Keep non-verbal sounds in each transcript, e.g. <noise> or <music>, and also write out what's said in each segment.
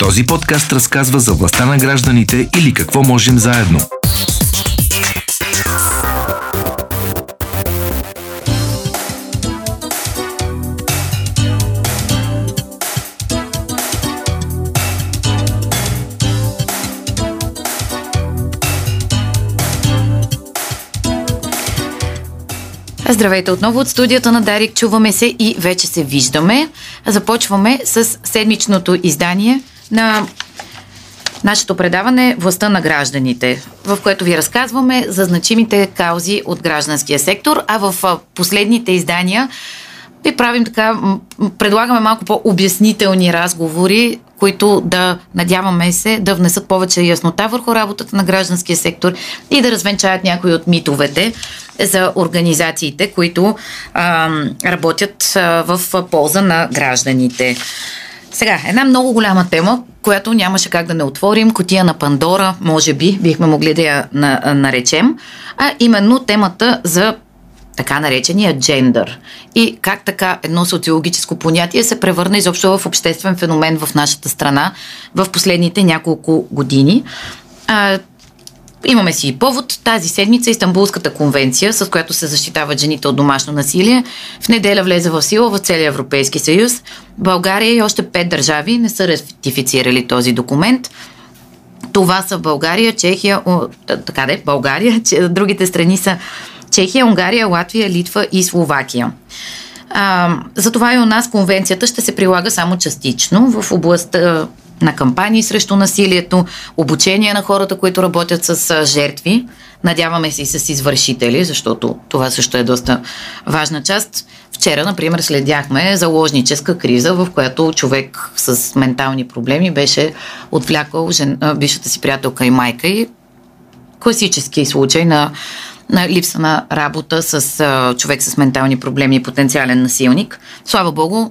Този подкаст разказва за властта на гражданите или какво можем заедно. Здравейте отново от студията на Дарик. Чуваме се и вече се виждаме. Започваме с седмичното издание на нашето предаване Властта на гражданите, в което ви разказваме за значимите каузи от гражданския сектор, а в последните издания ви правим така, предлагаме малко по-обяснителни разговори, които да, надяваме се, да внесат повече яснота върху работата на гражданския сектор и да развенчаят някои от митовете за организациите, които а, работят а, в полза на гражданите. Сега, една много голяма тема, която нямаше как да не отворим, котия на Пандора, може би, бихме могли да я наречем, а именно темата за така наречения джендър. И как така едно социологическо понятие се превърна изобщо в обществен феномен в нашата страна в последните няколко години. Имаме си и повод. Тази седмица Истанбулската конвенция, с която се защитават жените от домашно насилие, в неделя влезе в сила в целия Европейски съюз. България и още пет държави не са ратифицирали този документ. Това са България, Чехия, о, така де, България, че, другите страни са Чехия, Унгария, Латвия, Литва и Словакия. А, затова и у нас конвенцията ще се прилага само частично в областта на кампании срещу насилието, обучение на хората, които работят с жертви. Надяваме се и с извършители, защото това също е доста важна част. Вчера, например, следяхме заложническа криза, в която човек с ментални проблеми беше отвлякал жен... бившата си приятелка и майка и класически случай на на липса на работа с а, човек с ментални проблеми и потенциален насилник. Слава Богу,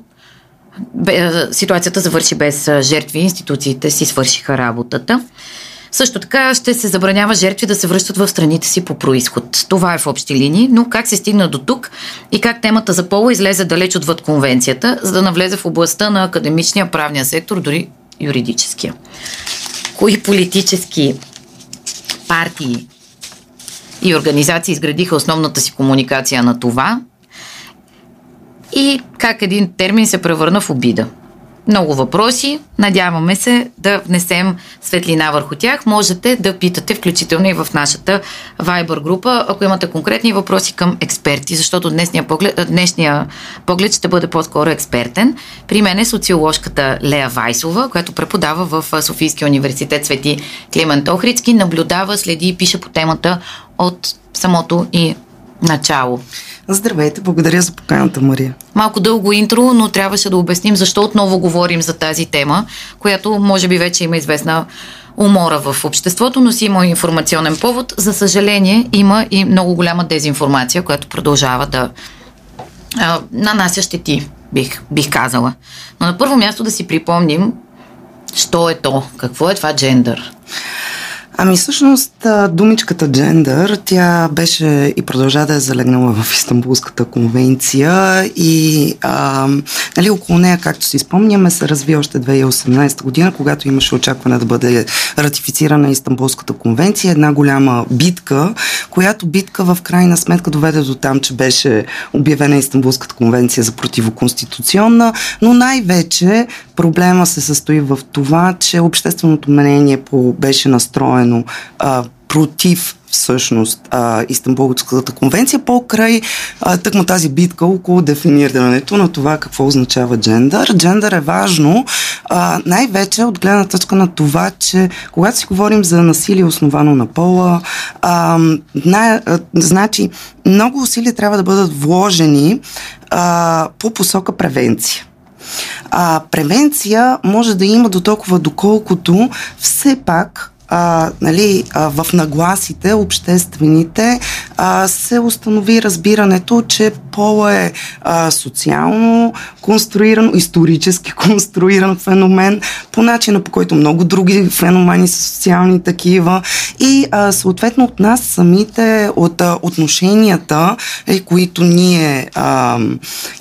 ситуацията завърши без жертви, институциите си свършиха работата. Също така ще се забранява жертви да се връщат в страните си по происход. Това е в общи линии, но как се стигна до тук и как темата за пола излезе далеч отвъд конвенцията, за да навлезе в областта на академичния правния сектор, дори юридическия. Кои политически партии и организации изградиха основната си комуникация на това и как един термин се превърна в обида. Много въпроси. Надяваме се да внесем светлина върху тях. Можете да питате, включително и в нашата Viber група, ако имате конкретни въпроси към експерти, защото днешния поглед, днешния поглед ще бъде по-скоро експертен. При мен е социоложката Лея Вайсова, която преподава в Софийския университет Свети Климент Охридски, наблюдава, следи и пише по темата от самото и начало. Здравейте, благодаря за поканата, Мария. Малко дълго интро, но трябваше да обясним защо отново говорим за тази тема, която може би вече има известна умора в обществото, но си има информационен повод. За съжаление, има и много голяма дезинформация, която продължава да а, нанася щети, бих, бих казала. Но на първо място да си припомним, що е то, какво е това джендър. Ами всъщност думичката джендър, тя беше и продължа да е залегнала в Истанбулската конвенция и а, нали, около нея, както си спомняме, се разви още 2018 година, когато имаше очакване да бъде ратифицирана Истанбулската конвенция, една голяма битка, която битка в крайна сметка доведе до там, че беше обявена Истанбулската конвенция за противоконституционна, но най-вече проблема се състои в това, че общественото мнение по, беше настроено направено а, против всъщност а, Истанбулската конвенция покрай а, тъкмо тази битка около дефинирането на това какво означава джендър. Джендър е важно а, най-вече от гледна точка на това, че когато си говорим за насилие основано на пола, а, на, а, значи много усилия трябва да бъдат вложени а, по посока превенция. А, превенция може да има до толкова доколкото все пак а, нали, а, в нагласите обществените а, се установи разбирането, че пола е а, социално конструиран, исторически <laughs> конструиран феномен, по начина по който много други феномени са социални такива и а, съответно от нас самите, от а, отношенията, е, които ние а,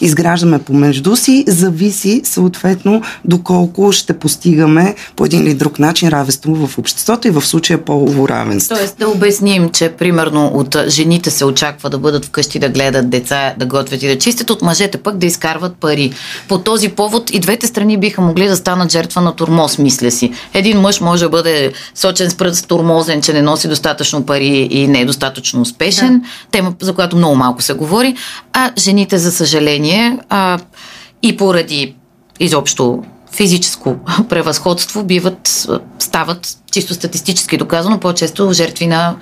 изграждаме помежду си, зависи съответно доколко ще постигаме по един или друг начин равенство в обществото и в случая полово равенство. Тоест да обясним, че примерно от жените се очаква да бъдат вкъщи да гледат деца, да готвят и да чистят, от мъжете пък да изкарват пари. По този повод и двете страни биха могли да станат жертва на турмоз, мисля си. Един мъж може да бъде сочен с пръст турмозен, че не носи достатъчно пари и не е достатъчно успешен, да. тема за която много малко се говори, а жените, за съжаление, а, и поради изобщо физическо <laughs> превъзходство биват, стават чисто статистически доказано по-често жертви на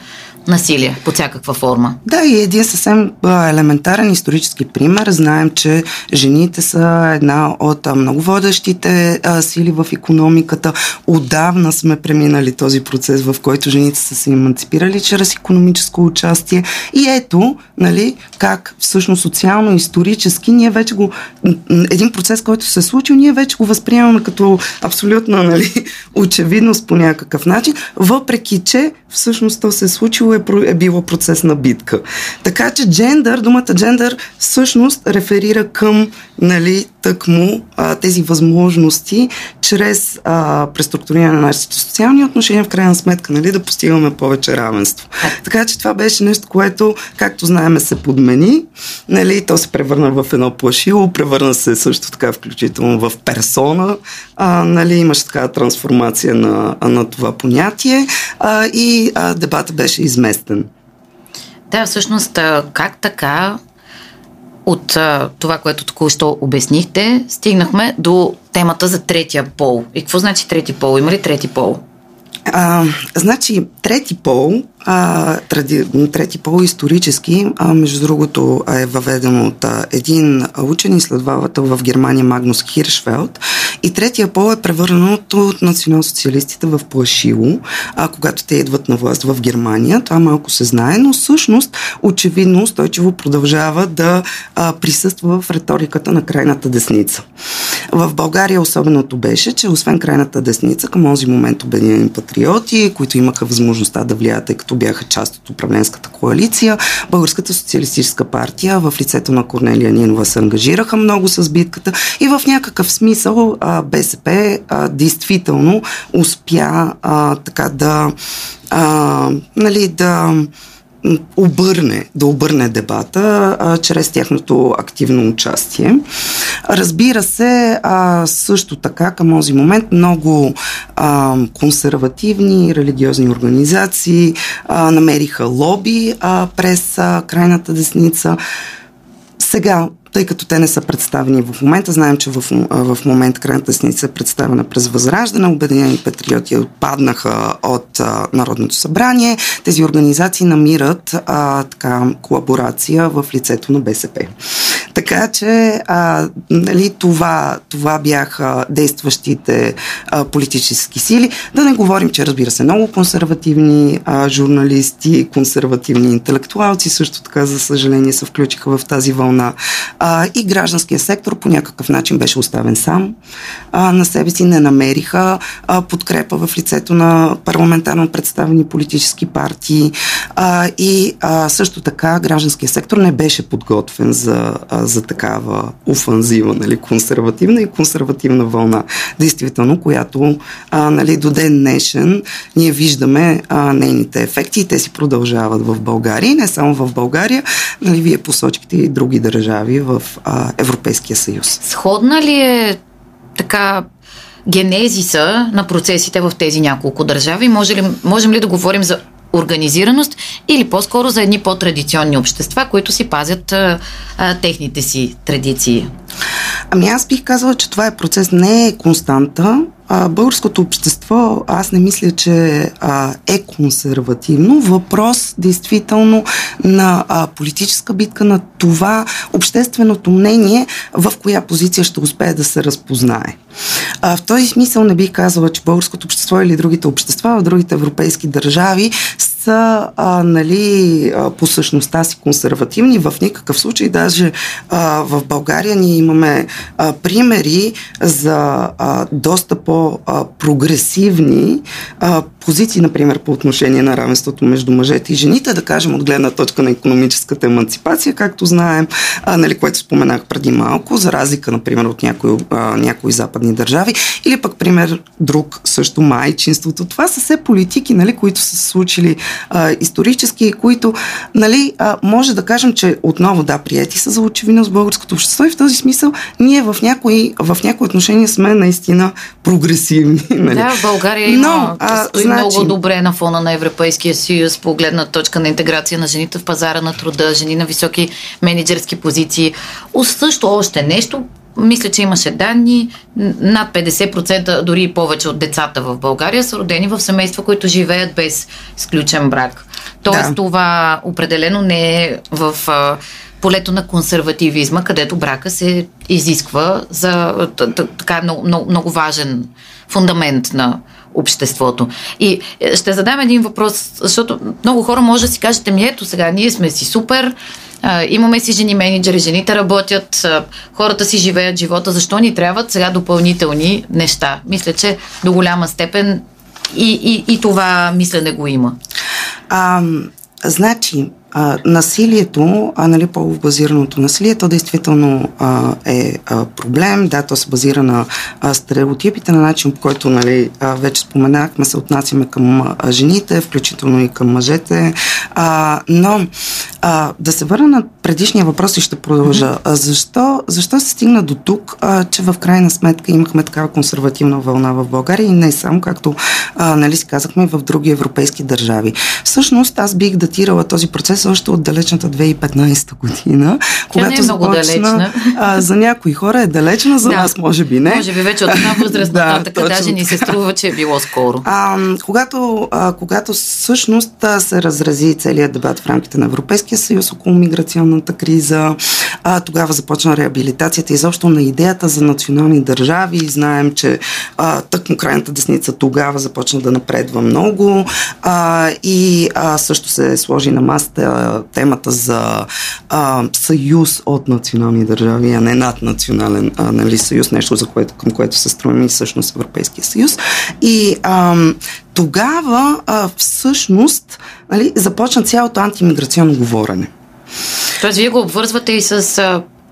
насилие под всякаква форма. Да, и един съвсем елементарен исторически пример. Знаем, че жените са една от много водещите сили в економиката. Отдавна сме преминали този процес, в който жените са се еманципирали чрез економическо участие. И ето, нали, как всъщност социално-исторически ние вече го... Един процес, който се е случил, ние вече го възприемаме като абсолютно нали, <laughs> очевидност по някакъв начин, въпреки че всъщност то се е случило е, е било процес на битка. Така че джендър, думата джендър всъщност реферира към нали, тъкмо а, тези възможности чрез а, преструктуриране на нашите социални отношения, в крайна сметка, нали, да постигаме повече равенство. Така че това беше нещо, което, както знаеме, се подмени. Нали, то се превърна в едно плашило, превърна се също така включително в персона. А, нали, имаше така трансформация на, на това понятие а, и а, дебата беше изместен. Да, всъщност, как така от а, това, което току-що обяснихте, стигнахме до темата за третия пол. И какво значи трети пол? Има ли трети пол? А, значи, трети пол а, трети, трети пол исторически, а, между другото, е въведено от а, един учен изследовател в Германия Магнус Хиршфелд. И третия пол е превърнат от национал-социалистите в плашило, а, когато те идват на власт в Германия. Това малко се знае, но всъщност очевидно устойчиво продължава да а, присъства в риториката на крайната десница. В България особеното беше, че освен крайната десница, към този момент обединени патриоти, които имаха възможността да влияят, тъй като бяха част от управленската коалиция. Българската социалистическа партия в лицето на Корнелия Нинова се ангажираха много с битката и в някакъв смисъл а, БСП а, действително успя а, така да а, нали, да обърне, да обърне дебата а, чрез тяхното активно участие. Разбира се, а, също така към този момент много а, консервативни религиозни организации а, намериха лоби а, през а, крайната десница. Сега тъй като те не са представени в момента. Знаем, че в, в момента крайната десница е представена през Възраждане. Обединени патриоти отпаднаха от Народното събрание. Тези организации намират а, така, колаборация в лицето на БСП. Така че а, нали, това, това бяха действащите а, политически сили. Да не говорим, че разбира се, много консервативни а, журналисти, консервативни интелектуалци също така, за съжаление, се включиха в тази вълна. А, и гражданския сектор по някакъв начин беше оставен сам. А, на себе си не намериха а, подкрепа в лицето на парламентарно представени политически партии. А, и а, също така гражданския сектор не беше подготвен за, а, за такава офанзива, нали, консервативна и консервативна вълна. Действително, която а, нали, до ден днешен ние виждаме а, нейните ефекти и те си продължават в България. И не само в България, нали, вие посочихте и други държави в а, Европейския съюз. Сходна ли е така генезиса на процесите в тези няколко държави? Може ли, можем ли да говорим за организираност или по-скоро за едни по-традиционни общества, които си пазят а, а, техните си традиции? Ами аз бих казала, че това е процес, не е константа. А, българското общество, аз не мисля, че а, е консервативно. Въпрос, действително, на а, политическа битка, на това общественото мнение, в коя позиция ще успее да се разпознае. А, в този смисъл не бих казала, че българското общество или другите общества в другите европейски държави са а, нали, по същността си консервативни. В никакъв случай, даже а, в България ние имаме а, примери за а, доста по-прогресивни позиции, например, по отношение на равенството между мъжете и жените, да кажем от гледна точка на економическата емансипация, както знаем, а, нали, което споменах преди малко, за разлика, например, от някои, а, някои западни държави, или пък, пример, друг също майчинството. Това са все политики, нали, които са се случили а, исторически и които, нали, а, може да кажем, че отново, да, прияти са за очевидно с българското общество и в този смисъл ние в някои, в някои отношения сме наистина прогресивни. <laughs> Нали? Да, в България има, Но, а. Много добре на фона на Европейския съюз по гледна точка на интеграция на жените в пазара на труда, жени на високи менеджерски позиции. Също още нещо, мисля, че имаше данни, над 50%, дори и повече от децата в България са родени в семейства, които живеят без сключен брак. Тоест, да. това определено не е в а, полето на консервативизма, където брака се изисква за така много, много, много важен фундамент на обществото. И е, ще задам един въпрос, защото много хора може да си кажете ми, ето сега, ние сме си супер, имаме си жени менеджери, жените работят, хората си живеят живота, защо ни трябват сега допълнителни неща? Мисля, че до голяма степен и, и, и това мислене го има. А, значи, а, насилието, а, нали, полубазираното насилие, то действително а, е а, проблем. Да, то се базира на а, стереотипите, на начин, по който нали, а, вече споменахме, се отнасяме към а, жените, включително и към мъжете. А, но а, да се върна на предишния въпрос и ще продължа. А, защо, защо се стигна до тук, а, че в крайна сметка имахме такава консервативна вълна в България и не само, както а, нали, си казахме, и в други европейски държави. Всъщност аз бих датирала този процес още от далечната 2015 година. Тя когато не е много започна, далечна. А, за някои хора е далечна, за да. нас може би не. Може би вече от една възраст <laughs> да, нататък, даже ни се струва, че е било скоро. А, когато, а, когато всъщност се разрази целият дебат в рамките на Европейския съюз около миграционната криза, а, тогава започна реабилитацията изобщо на идеята за национални държави. Знаем, че а, тъкмо крайната десница тогава започна да напредва много а, и а, също се сложи на масата темата за а, съюз от национални държави, а не наднационален а, нали, съюз, нещо за което, към което се стремим и всъщност Европейския съюз. И а, тогава а, всъщност нали, започна цялото антимиграционно говорене. Тоест, вие го обвързвате и с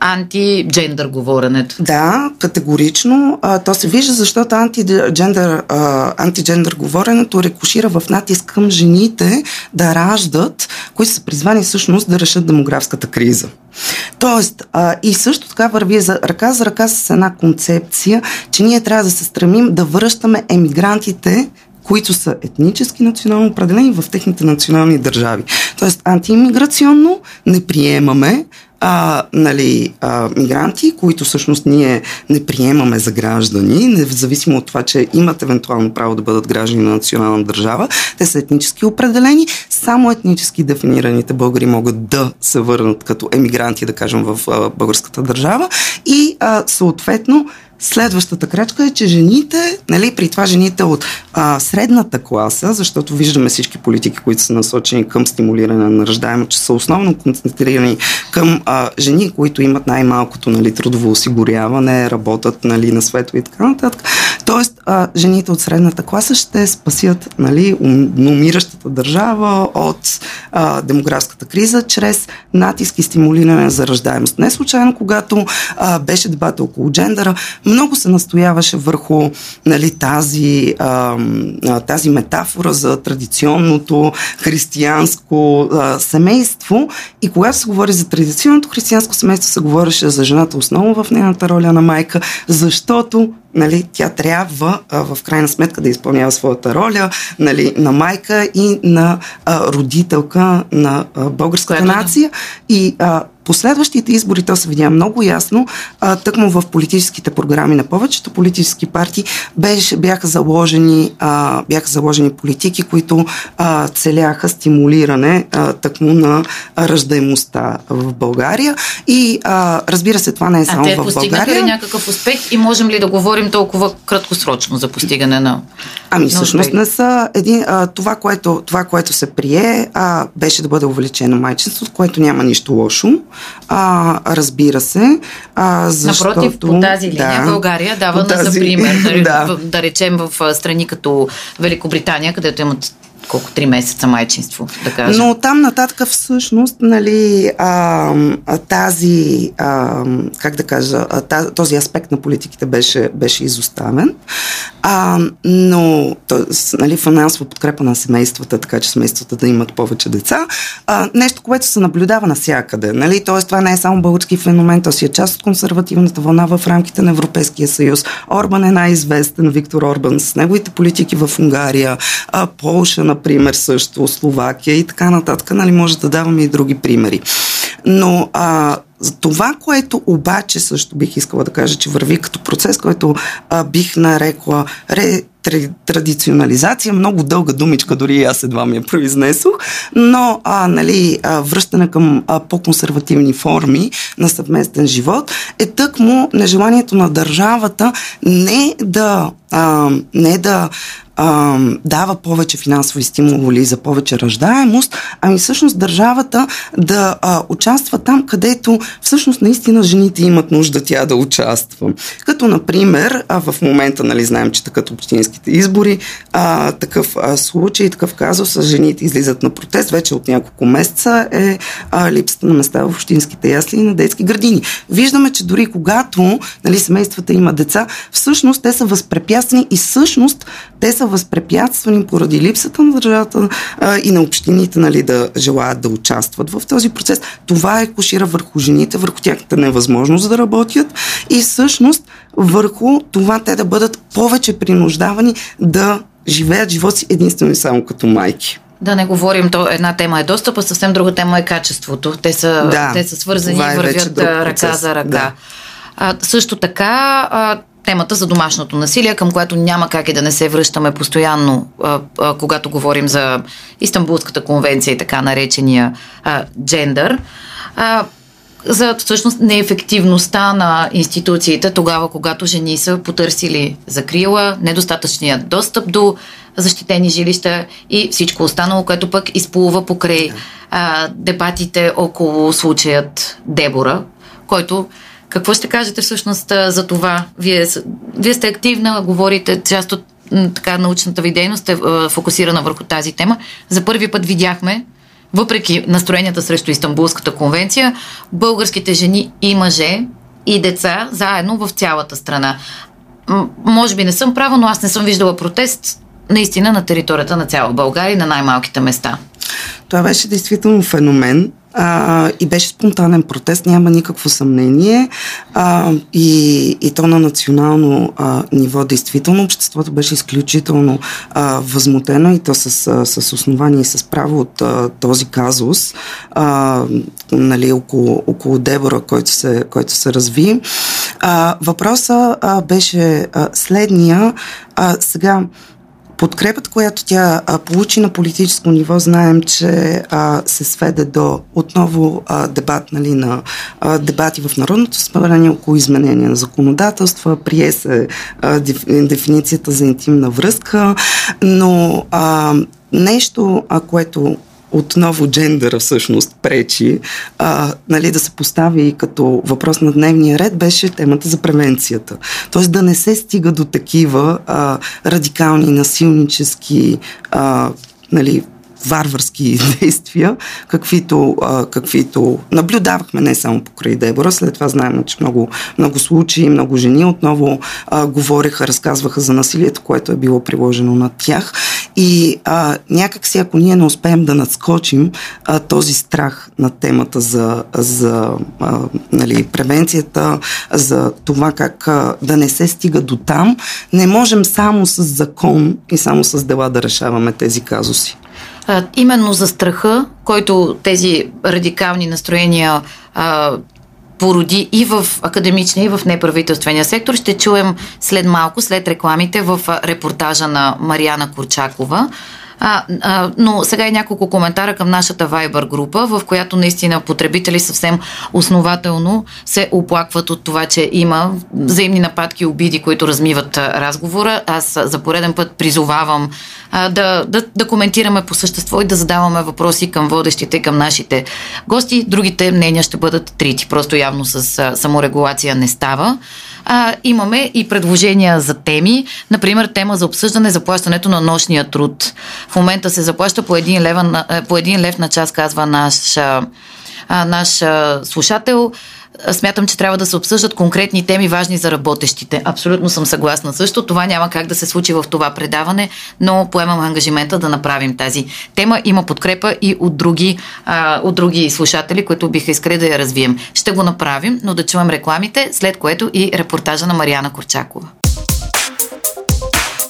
антиджендър говоренето. Да, категорично. А, то се вижда, защото антиджендър, а, антиджендър говоренето рекушира в натиск към жените да раждат, които са призвани всъщност да решат демографската криза. Тоест, а, и също така върви за ръка за ръка с една концепция, че ние трябва да се стремим да връщаме емигрантите които са етнически национално определени в техните национални държави. Тоест, антиимиграционно не приемаме а, нали, а, мигранти, които всъщност ние не приемаме за граждани, независимо от това, че имат евентуално право да бъдат граждани на национална държава. Те са етнически определени. Само етнически дефинираните българи могат да се върнат като емигранти, да кажем, в а, българската държава и а, съответно Следващата крачка е, че жените, нали, при това жените от а, средната класа, защото виждаме всички политики, които са насочени към стимулиране на ръждаемо, че са основно концентрирани към а, жени, които имат най-малкото нали, трудово осигуряване, работят нали, на светло и така нататък. Тоест, а, жените от средната класа ще спасят нали, умиращата държава от а, демографската криза чрез натиск и стимулиране за ръждаемост. Не случайно, когато а, беше дебата около джендъра, много се настояваше върху нали, тази, а, тази метафора за традиционното християнско а, семейство. И когато се говори за традиционното християнско семейство, се говореше за жената основно в нейната роля на майка, защото нали, тя трябва а, в крайна сметка да изпълнява своята роля нали, на майка и на а, родителка на а, българската Което нация. И а, последващите избори то се видя много ясно, а, тъкмо в политическите програми на повечето политически партии беше, бяха, заложени, а, бяха заложени политики, които а, целяха стимулиране а, тъкмо на ръждаемостта в България. И а, разбира се, това не е само а те в България. ли някакъв успех и можем ли да говорим толкова краткосрочно за постигане на Ами всъщност не са един, а, това, което, това, което се прие, а, беше да бъде увеличено майчинството, което няма нищо лошо. А, разбира се. А, защото, Напротив, по тази линия да, България дава тази, за пример. <laughs> Да. да речем в страни като Великобритания, където имат колко три месеца майчинство, да кажем. Но там нататък всъщност, нали, а, тази, а, как да кажа, този аспект на политиките беше, беше изоставен. А, но, то, нали, финансова подкрепа на семействата, така че семействата да имат повече деца. А, нещо, което се наблюдава навсякъде. Нали? Тоест, това не е само български феномен, то си е част от консервативната вълна в рамките на Европейския съюз. Орбан е най-известен, Виктор Орбан, с неговите политики в Унгария, а, Полша, например, също, Словакия и така нататък. Нали, може да даваме и други примери. Но а, това, което обаче също бих искала да кажа, че върви като процес, който а, бих нарекла ре, традиционализация, много дълга думичка, дори аз едва ми я произнесох, но а, нали, а, връщане към а, по-консервативни форми на съвместен живот е тъкмо нежеланието на държавата не да, а, не да дава повече финансови стимули за повече ръждаемост, ами всъщност държавата да а, участва там, където всъщност наистина жените имат нужда тя да участва. Като, например, а в момента, нали, знаем, че такът общинските избори, а, такъв а, случай, такъв казус с жените излизат на протест вече от няколко месеца е а, липсата на места в общинските ясли и на детски градини. Виждаме, че дори когато нали, семействата има деца, всъщност те са възпрепятствани и всъщност те са възпрепятствани поради липсата на държавата а, и на общините нали, да желаят да участват в този процес. Това е кошира върху жените, върху тяхната невъзможност да работят и всъщност върху това те да бъдат повече принуждавани да живеят живот си единствено и само като майки. Да не говорим, то една тема е достъп, а съвсем друга тема е качеството. Те са, да, те са свързани и е вървят ръка за ръка. Да. А, също така, а, темата за домашното насилие, към което няма как и да не се връщаме постоянно, а, а, когато говорим за Истанбулската конвенция и така наречения а, джендър. А, за всъщност неефективността на институциите тогава, когато жени са потърсили закрила, недостатъчният достъп до защитени жилища и всичко останало, което пък изплува покрай а, дебатите около случаят Дебора, който какво ще кажете всъщност за това? Вие, вие сте активна, говорите, част от така научната ви дейност е фокусирана върху тази тема. За първи път видяхме, въпреки настроенията срещу Истанбулската конвенция, българските жени и мъже и деца заедно в цялата страна. Може би не съм права, но аз не съм виждала протест наистина на територията на цяла България на най-малките места. Това беше действително феномен а, и беше спонтанен протест, няма никакво съмнение. А, и, и то на национално а, ниво, действително, обществото беше изключително а, възмутено и то с, а, с основание и с право от а, този казус, а, нали, около, около Дебора, който се, който се разви. А, въпросът беше а, следния. А, сега, Подкрепата, която тя а, получи на политическо ниво, знаем, че а, се сведе до отново а, дебат, нали, на а, дебати в Народното събрание около изменение на законодателства, прие се а, дефиницията за интимна връзка, но а, нещо, а, което отново джендъра всъщност пречи а, нали, да се постави като въпрос на дневния ред, беше темата за превенцията. Тоест да не се стига до такива а, радикални, насилнически а, нали, варварски <laughs> действия, каквито, каквито наблюдавахме не само покрай Дебора, след това знаем, че много, много случаи, много жени отново а, говореха, разказваха за насилието, което е било приложено над тях. И а, някак си, ако ние не успеем да надскочим а, този страх на темата за, за а, нали, превенцията, за това как а, да не се стига до там, не можем само с закон и само с дела да решаваме тези казуси. А, именно за страха, който тези радикални настроения а, породи и в академичния, и в неправителствения сектор. Ще чуем след малко, след рекламите в репортажа на Марияна Курчакова. А, а, но сега е няколко коментара към нашата Viber група, в която наистина потребители съвсем основателно се оплакват от това, че има взаимни нападки и обиди, които размиват разговора. Аз за пореден път призовавам а, да, да, да коментираме по същество и да задаваме въпроси към водещите, към нашите гости. Другите мнения ще бъдат трити. Просто явно с а, саморегулация не става а, имаме и предложения за теми. Например, тема за обсъждане заплащането на нощния труд. В момента се заплаща по един, лева, по един лев на час, казва наш, а, наш а, слушател смятам, че трябва да се обсъждат конкретни теми, важни за работещите. Абсолютно съм съгласна също. Това няма как да се случи в това предаване, но поемам ангажимента да направим тази тема. Има подкрепа и от други, а, от други слушатели, които биха искали да я развием. Ще го направим, но да чуем рекламите, след което и репортажа на Марияна Корчакова.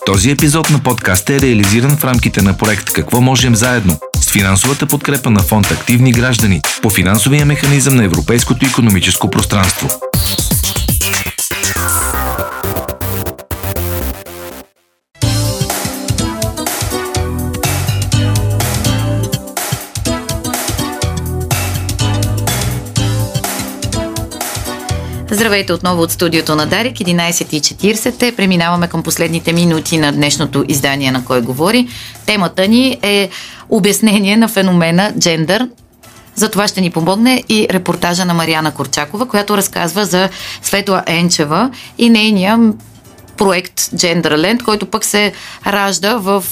Този епизод на подкаста е реализиран в рамките на проект Какво можем заедно финансовата подкрепа на фонд Активни граждани по финансовия механизъм на Европейското економическо пространство. Здравейте отново от студиото на Дарик, 11.40. Преминаваме към последните минути на днешното издание на Кой говори. Темата ни е обяснение на феномена джендър. За това ще ни помогне и репортажа на Мариана Корчакова, която разказва за Светла Енчева и нейния проект Genderland, който пък се ражда в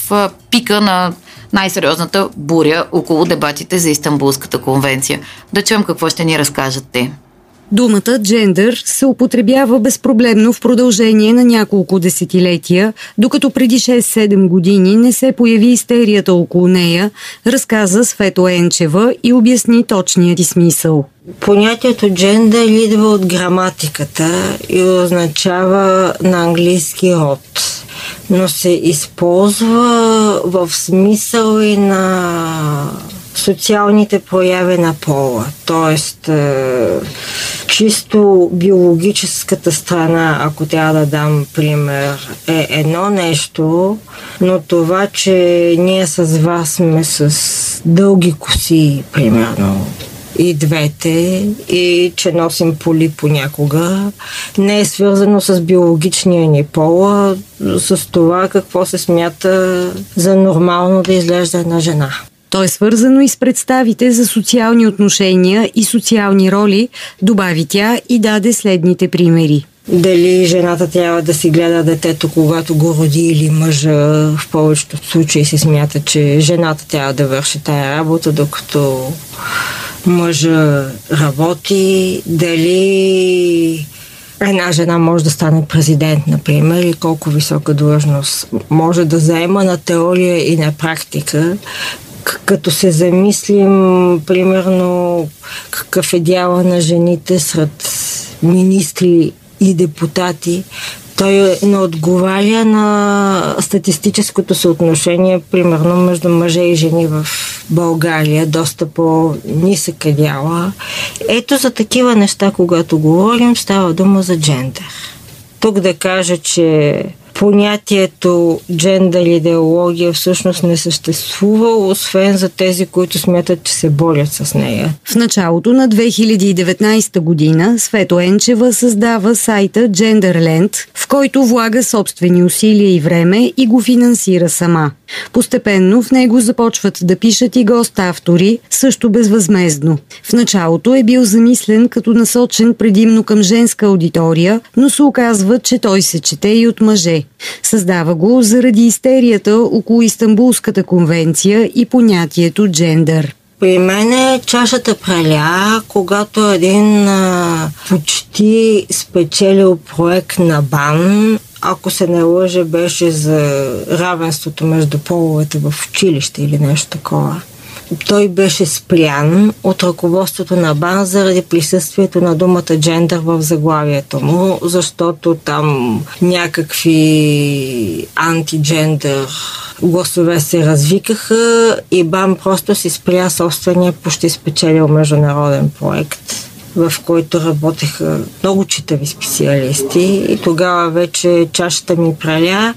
пика на най-сериозната буря около дебатите за Истанбулската конвенция. Да чуем какво ще ни разкажат те. Думата джендър се употребява безпроблемно в продължение на няколко десетилетия, докато преди 6-7 години не се появи истерията около нея, разказа Свето Енчева и обясни точният ти смисъл. Понятието джендър идва от граматиката и означава на английски род но се използва в смисъл и на социалните прояви на пола. Тоест, е, чисто биологическата страна, ако трябва да дам пример, е едно нещо, но това, че ние с вас сме с дълги коси, примерно, и двете, и че носим поли понякога, не е свързано с биологичния ни пола, с това какво се смята за нормално да изглежда една жена. То е свързано и с представите за социални отношения и социални роли, добави тя и даде следните примери. Дали жената трябва да си гледа детето, когато го роди или мъжа. В повечето случаи се смята, че жената трябва да върши тая работа, докато мъжа работи. Дали една жена може да стане президент, например, и колко висока длъжност може да заема на теория и на практика, като се замислим, примерно, какъв е дяла на жените сред министри и депутати, той не отговаря на статистическото съотношение, примерно, между мъже и жени в България, доста по-нисък дяла. Ето за такива неща, когато говорим, става дума за джендър. Тук да кажа, че понятието джендър идеология всъщност не съществува, освен за тези, които смятат, че се борят с нея. В началото на 2019 година Свето Енчева създава сайта Genderland, в който влага собствени усилия и време и го финансира сама. Постепенно в него започват да пишат и гост-автори, също безвъзмездно. В началото е бил замислен като насочен предимно към женска аудитория, но се оказва, че той се чете и от мъже. Създава го заради истерията около Истанбулската конвенция и понятието джендър. При мен чашата преля, когато един а, почти спечелил проект на БАН, ако се не лъжа, беше за равенството между половете в училище или нещо такова той беше спрян от ръководството на БАН заради присъствието на думата джендър в заглавието му, защото там някакви антиджендър гласове се развикаха и БАМ просто си спря собствения почти спечелил международен проект в който работеха много читави специалисти и тогава вече чашата ми праля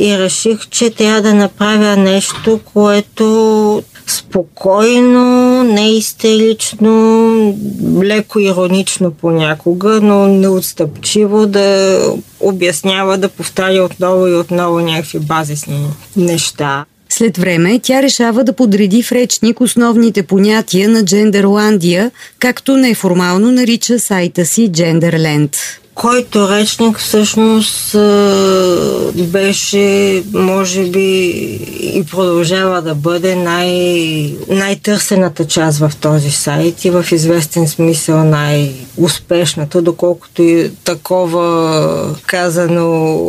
и реших, че трябва да направя нещо, което спокойно, неистерично, леко иронично понякога, но неотстъпчиво да обяснява, да повтаря отново и отново някакви базисни неща. След време тя решава да подреди в речник основните понятия на Джендерландия, както неформално нарича сайта си Genderland който речник всъщност беше, може би, и продължава да бъде най- най-търсената част в този сайт и в известен смисъл най-успешната, доколкото и такова казано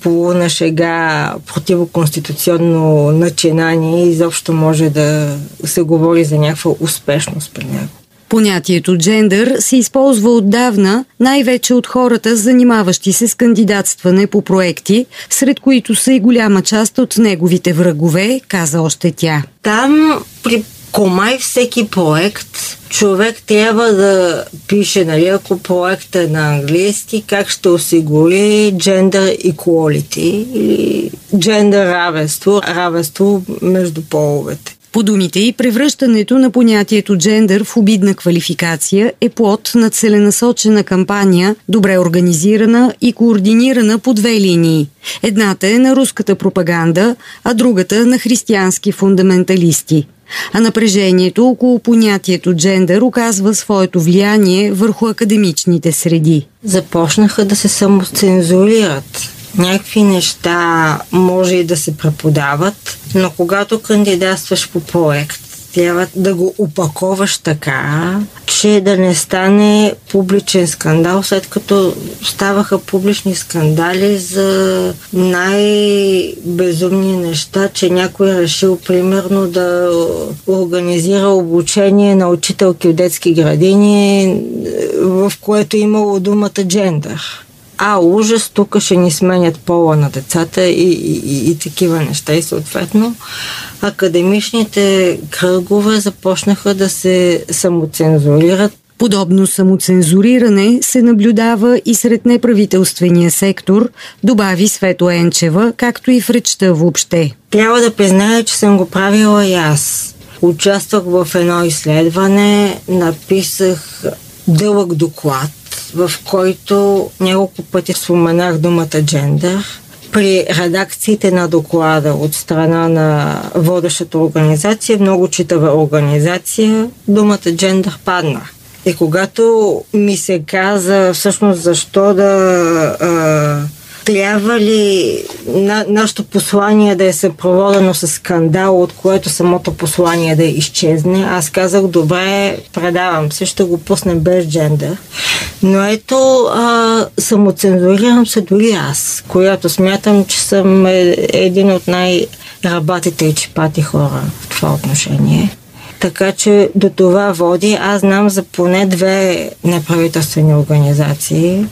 полуна шега противоконституционно начинание изобщо може да се говори за някаква успешност при него. Понятието джендър се използва отдавна, най-вече от хората, занимаващи се с кандидатстване по проекти, сред които са и голяма част от неговите врагове, каза още тя. Там при комай всеки проект човек трябва да пише, нали, ако проектът е на английски, как ще осигури gender equality или gender равенство, равенство между половете. По думите и превръщането на понятието джендър в обидна квалификация е плод на целенасочена кампания, добре организирана и координирана по две линии. Едната е на руската пропаганда, а другата на християнски фундаменталисти. А напрежението около понятието джендър оказва своето влияние върху академичните среди. Започнаха да се самоцензурират някакви неща може и да се преподават, но когато кандидатстваш по проект, трябва да го упаковаш така, че да не стане публичен скандал, след като ставаха публични скандали за най-безумни неща, че някой е решил примерно да организира обучение на учителки от детски градини, в което имало думата джендър а ужас, тук ще ни сменят пола на децата и, и, и, и такива неща. И съответно академичните кръгове започнаха да се самоцензурират. Подобно самоцензуриране се наблюдава и сред неправителствения сектор, добави Свето Енчева, както и в речта въобще. Трябва да призная, че съм го правила и аз. Участвах в едно изследване, написах дълъг доклад в който няколко пъти споменах думата джендър. При редакциите на доклада от страна на водещата организация, много читава организация, думата джендър падна. И когато ми се каза всъщност защо да а, трябва ли на, нашето послание да е съпроводено с скандал, от което самото послание да изчезне? Аз казах, добре, предавам се, ще го пуснем без джендър. Но ето, а, самоцензурирам се дори аз, която смятам, че съм е, един от най-рабатите и чипати хора в това отношение. Така че до това води. Аз знам за поне две неправителствени организации,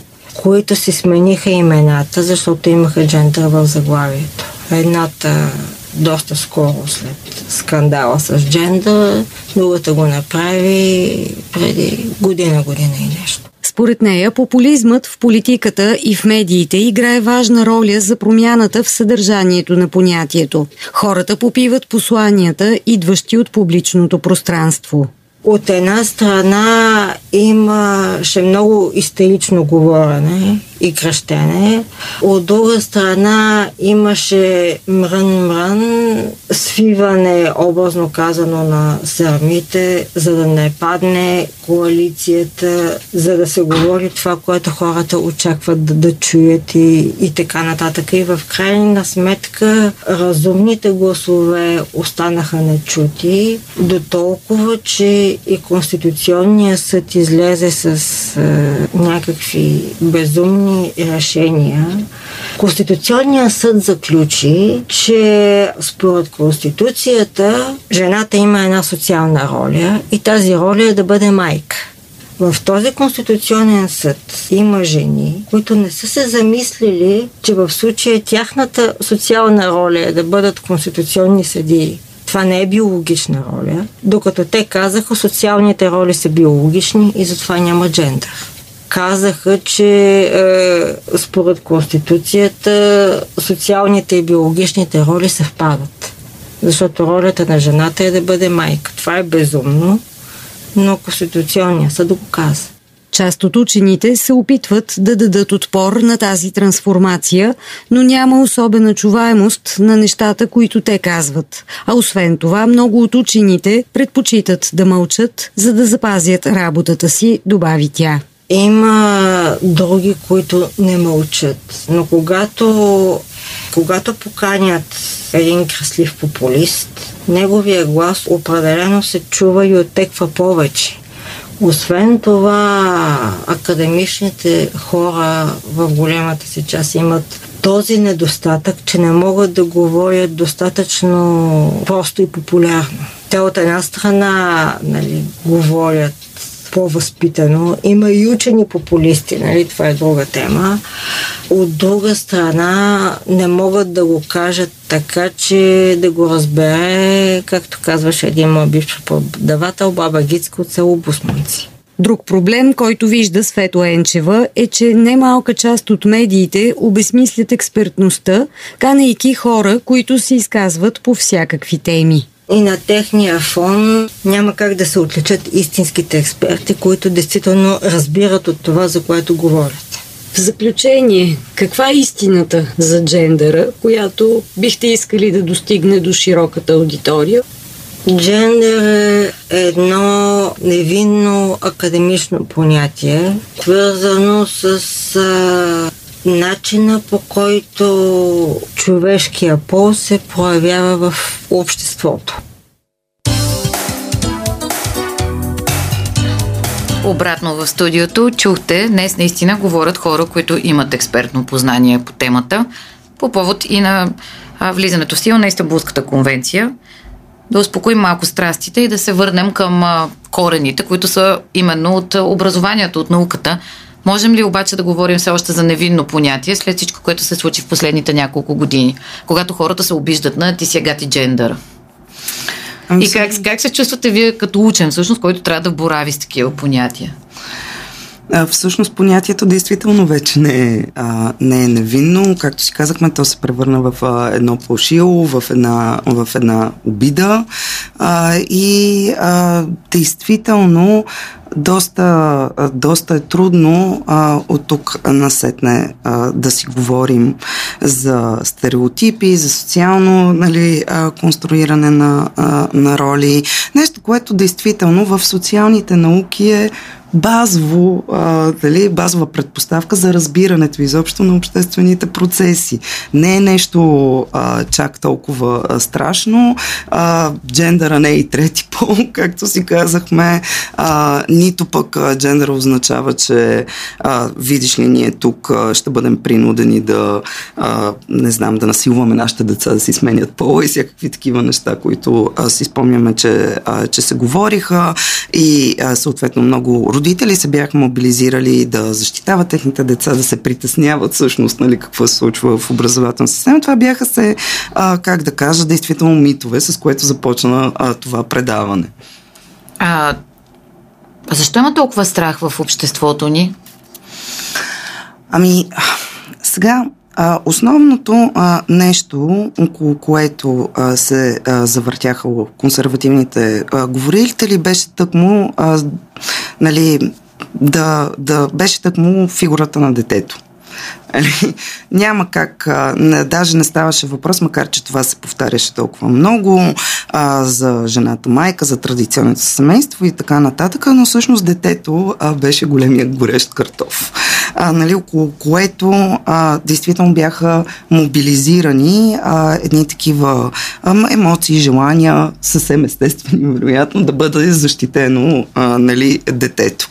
които си смениха имената, защото имаха джендър в заглавието. Едната доста скоро след скандала с джендър, другата го направи преди година, година и нещо. Според нея, популизмът в политиката и в медиите играе важна роля за промяната в съдържанието на понятието. Хората попиват посланията, идващи от публичното пространство. От една страна имаше много истерично говорене и кръщене. От друга страна имаше мрън-мрън, свиване, образно казано, на сърмите, за да не падне коалицията, за да се говори това, което хората очакват да, да чуят и, и така нататък. И в крайна сметка разумните гласове останаха нечути до толкова, че и Конституционния съд излезе с е, някакви безумни решения. Конституционният съд заключи, че според Конституцията жената има една социална роля и тази роля е да бъде майка. В този конституционен съд има жени, които не са се замислили, че в случая тяхната социална роля е да бъдат конституционни съдии. Това не е биологична роля, докато те казаха, социалните роли са биологични и затова няма джендър казаха, че е, според Конституцията социалните и биологичните роли съвпадат. Защото ролята на жената е да бъде майка. Това е безумно, но Конституционният съд го каза. Част от учените се опитват да дадат отпор на тази трансформация, но няма особена чуваемост на нещата, които те казват. А освен това, много от учените предпочитат да мълчат, за да запазят работата си, добави тя. Има други, които не мълчат, но когато, когато поканят един кръслив популист, неговия глас определено се чува и оттеква повече. Освен това, академичните хора в голямата си част имат този недостатък, че не могат да говорят достатъчно просто и популярно. Те от една страна нали, говорят по-възпитано. Има и учени популисти, нали? това е друга тема. От друга страна не могат да го кажат така, че да го разбере, както казваше един мой бивш преподавател, баба Гицка от село Бусманци. Друг проблем, който вижда Свето Енчева е, че немалка част от медиите обесмислят експертността, канейки хора, които се изказват по всякакви теми и на техния фон няма как да се отличат истинските експерти, които действително разбират от това, за което говорят. В заключение, каква е истината за джендера, която бихте искали да достигне до широката аудитория? Джендер е едно невинно академично понятие, свързано с начина по който човешкия пол се проявява в обществото. Обратно в студиото чухте, днес наистина говорят хора, които имат експертно познание по темата, по повод и на влизането в сила на Истанбулската конвенция. Да успокоим малко страстите и да се върнем към корените, които са именно от образованието, от науката, Можем ли обаче да говорим все още за невинно понятие след всичко, което се случи в последните няколко години, когато хората се обиждат на ти сега ти джендър? Ами и как, как се чувствате вие като учен, всъщност, който трябва да борави с такива понятия? Всъщност понятието действително вече не е, а, не е невинно. Както си казахме, то се превърна в а, едно плашило, в една, в една обида. А, и а, действително доста, доста е трудно а, от тук насетне а, да си говорим за стереотипи, за социално нали, а, конструиране на, а, на роли. Нещо, което действително в социалните науки е базово, а, дали, базова предпоставка за разбирането изобщо на обществените процеси. Не е нещо а, чак толкова а, страшно. А, джендъра не е и трети пол, <laughs> както си казахме. А, нито пък а, джендъра означава, че а, видиш ли ние тук а, ще бъдем принудени да а, не знам, да насилваме нашите деца да си сменят пола и всякакви такива неща, които а, си спомняме, че, а, че се говориха и а, съответно много родители се бяха мобилизирали да защитават техните деца, да се притесняват всъщност, нали, какво се случва в образователната система. Това бяха се, а, как да кажа, действително митове, с което започна а, това предаване. А защо има толкова страх в обществото ни? Ами, сега а, основното а, нещо, около което а, се а, завъртяха консервативните а, говорители, беше тъкмо а, нали, да, да беше тъкмо фигурата на детето. <laughs> Няма как, не, даже не ставаше въпрос, макар че това се повтаряше толкова много а, за жената майка, за традиционното семейство и така нататък, но всъщност детето а, беше големия горещ картоф, а, нали, около което а, действително бяха мобилизирани а, едни такива а, емоции, желания, съвсем естествени, вероятно, да бъде защитено а, нали, детето.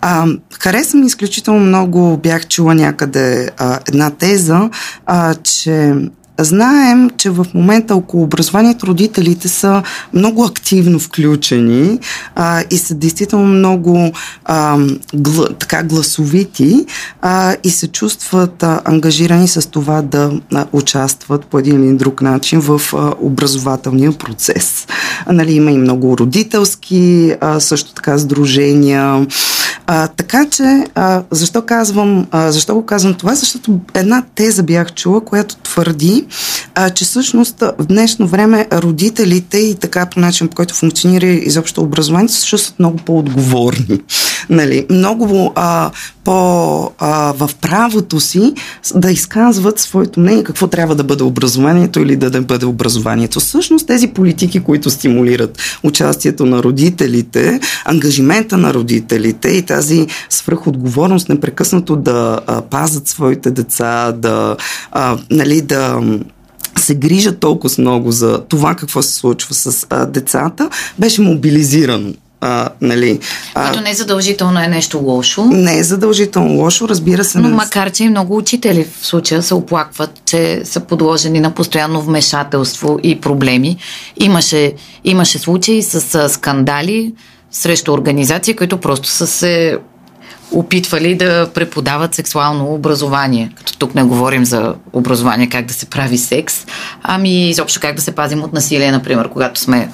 А, хареса ми изключително много, бях чула някъде а, една теза, а, че знаем, че в момента около образованието родителите са много активно включени а, и са действително много а, гла, така гласовити а, и се чувстват а, ангажирани с това да а, участват по един или друг начин в а, образователния процес. А, нали, има и много родителски а, също така сдружения. А, така че, а, защо казвам, а, защо го казвам това? Защото една теза бях чула, която твърди, а, че всъщност в днешно време родителите и така по начин, по който функционира изобщо образованието, се чувстват много по-отговорни. <laughs> Нали? Много а, по, а, в правото си да изказват своето мнение какво трябва да бъде образованието или да, да бъде образованието. Всъщност тези политики, които стимулират участието на родителите, ангажимента на родителите и тази свръхотговорност непрекъснато да а, пазат своите деца, да, а, нали, да се грижат толкова много за това какво се случва с а, децата, беше мобилизирано а, нали, а, Което не е задължително е нещо лошо. Не е задължително лошо, разбира се. Но не... макар, че и много учители в случая се оплакват, че са подложени на постоянно вмешателство и проблеми. Имаше, имаше случаи с скандали срещу организации, които просто са се опитвали да преподават сексуално образование. Като тук не говорим за образование как да се прави секс, ами изобщо как да се пазим от насилие, например, когато сме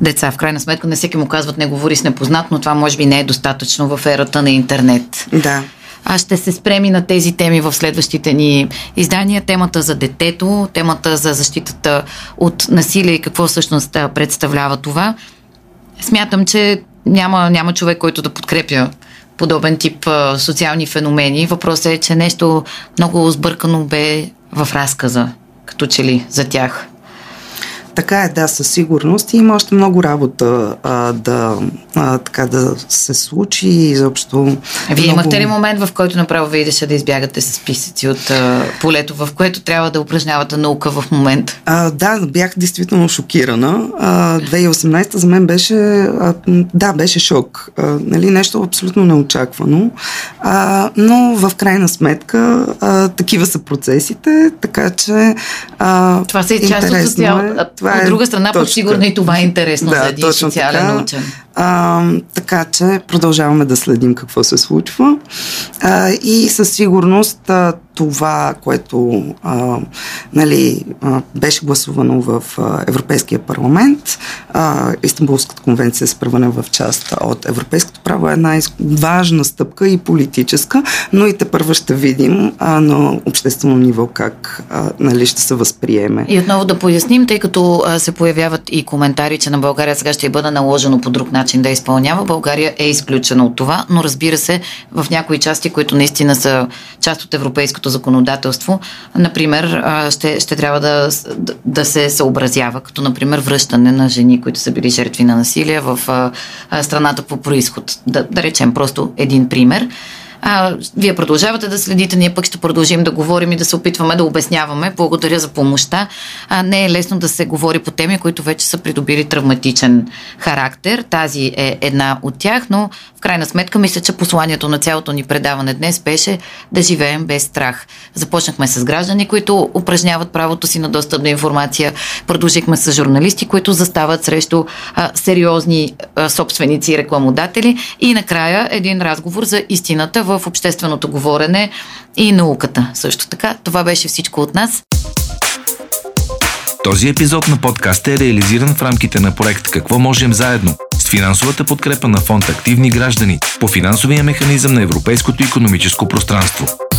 деца. В крайна сметка не всеки му казват не говори с непознат, но това може би не е достатъчно в ерата на интернет. Да. Аз ще се спреми на тези теми в следващите ни издания. Темата за детето, темата за защитата от насилие и какво всъщност представлява това. Смятам, че няма, няма човек, който да подкрепя подобен тип социални феномени. Въпросът е, че нещо много сбъркано бе в разказа, като че ли за тях. Така е, да, със сигурност. И има още много работа а, да, а, така да се случи и изобщо. Вие много... имахте ли момент, в който направо видеше да избягате с списъци от а, полето, в което трябва да упражнявате наука в момента? А, да, бях действително шокирана. А, 2018 за мен беше, а, да, беше шок. А, нали, нещо абсолютно неочаквано. А, но в крайна сметка а, такива са процесите, така че. А, Това се е част от социал... Е, това от друга страна, пък сигурно и това е интересно да, за един социален така. учен. А, така че продължаваме да следим какво се случва. А, и със сигурност а, това, което а, нали, а, беше гласувано в а, Европейския парламент, а, Истанбулската конвенция се превърне в част от европейското право, е една важна стъпка и политическа, но и те първа ще видим а, на обществено ниво как а, нали, ще се възприеме. И отново да поясним, тъй като а, се появяват и коментари, че на България сега ще бъде наложено по друг начин да изпълнява. България е изключена от това, но разбира се, в някои части, които наистина са част от европейското законодателство, например, ще, ще трябва да, да се съобразява, като например връщане на жени, които са били жертви на насилие в страната по происход. Да, да речем просто един пример. А, вие продължавате да следите, ние пък ще продължим да говорим и да се опитваме да обясняваме. Благодаря за помощта. А, не е лесно да се говори по теми, които вече са придобили травматичен характер. Тази е една от тях, но в крайна сметка мисля, че посланието на цялото ни предаване днес беше да живеем без страх. Започнахме с граждани, които упражняват правото си на достъп до информация. Продължихме с журналисти, които застават срещу а, сериозни а, собственици и рекламодатели. И накрая един разговор за истината в общественото говорене и науката. Също така, това беше всичко от нас. Този епизод на подкаст е реализиран в рамките на проект Какво можем заедно с финансовата подкрепа на фонд Активни граждани по финансовия механизъм на Европейското економическо пространство.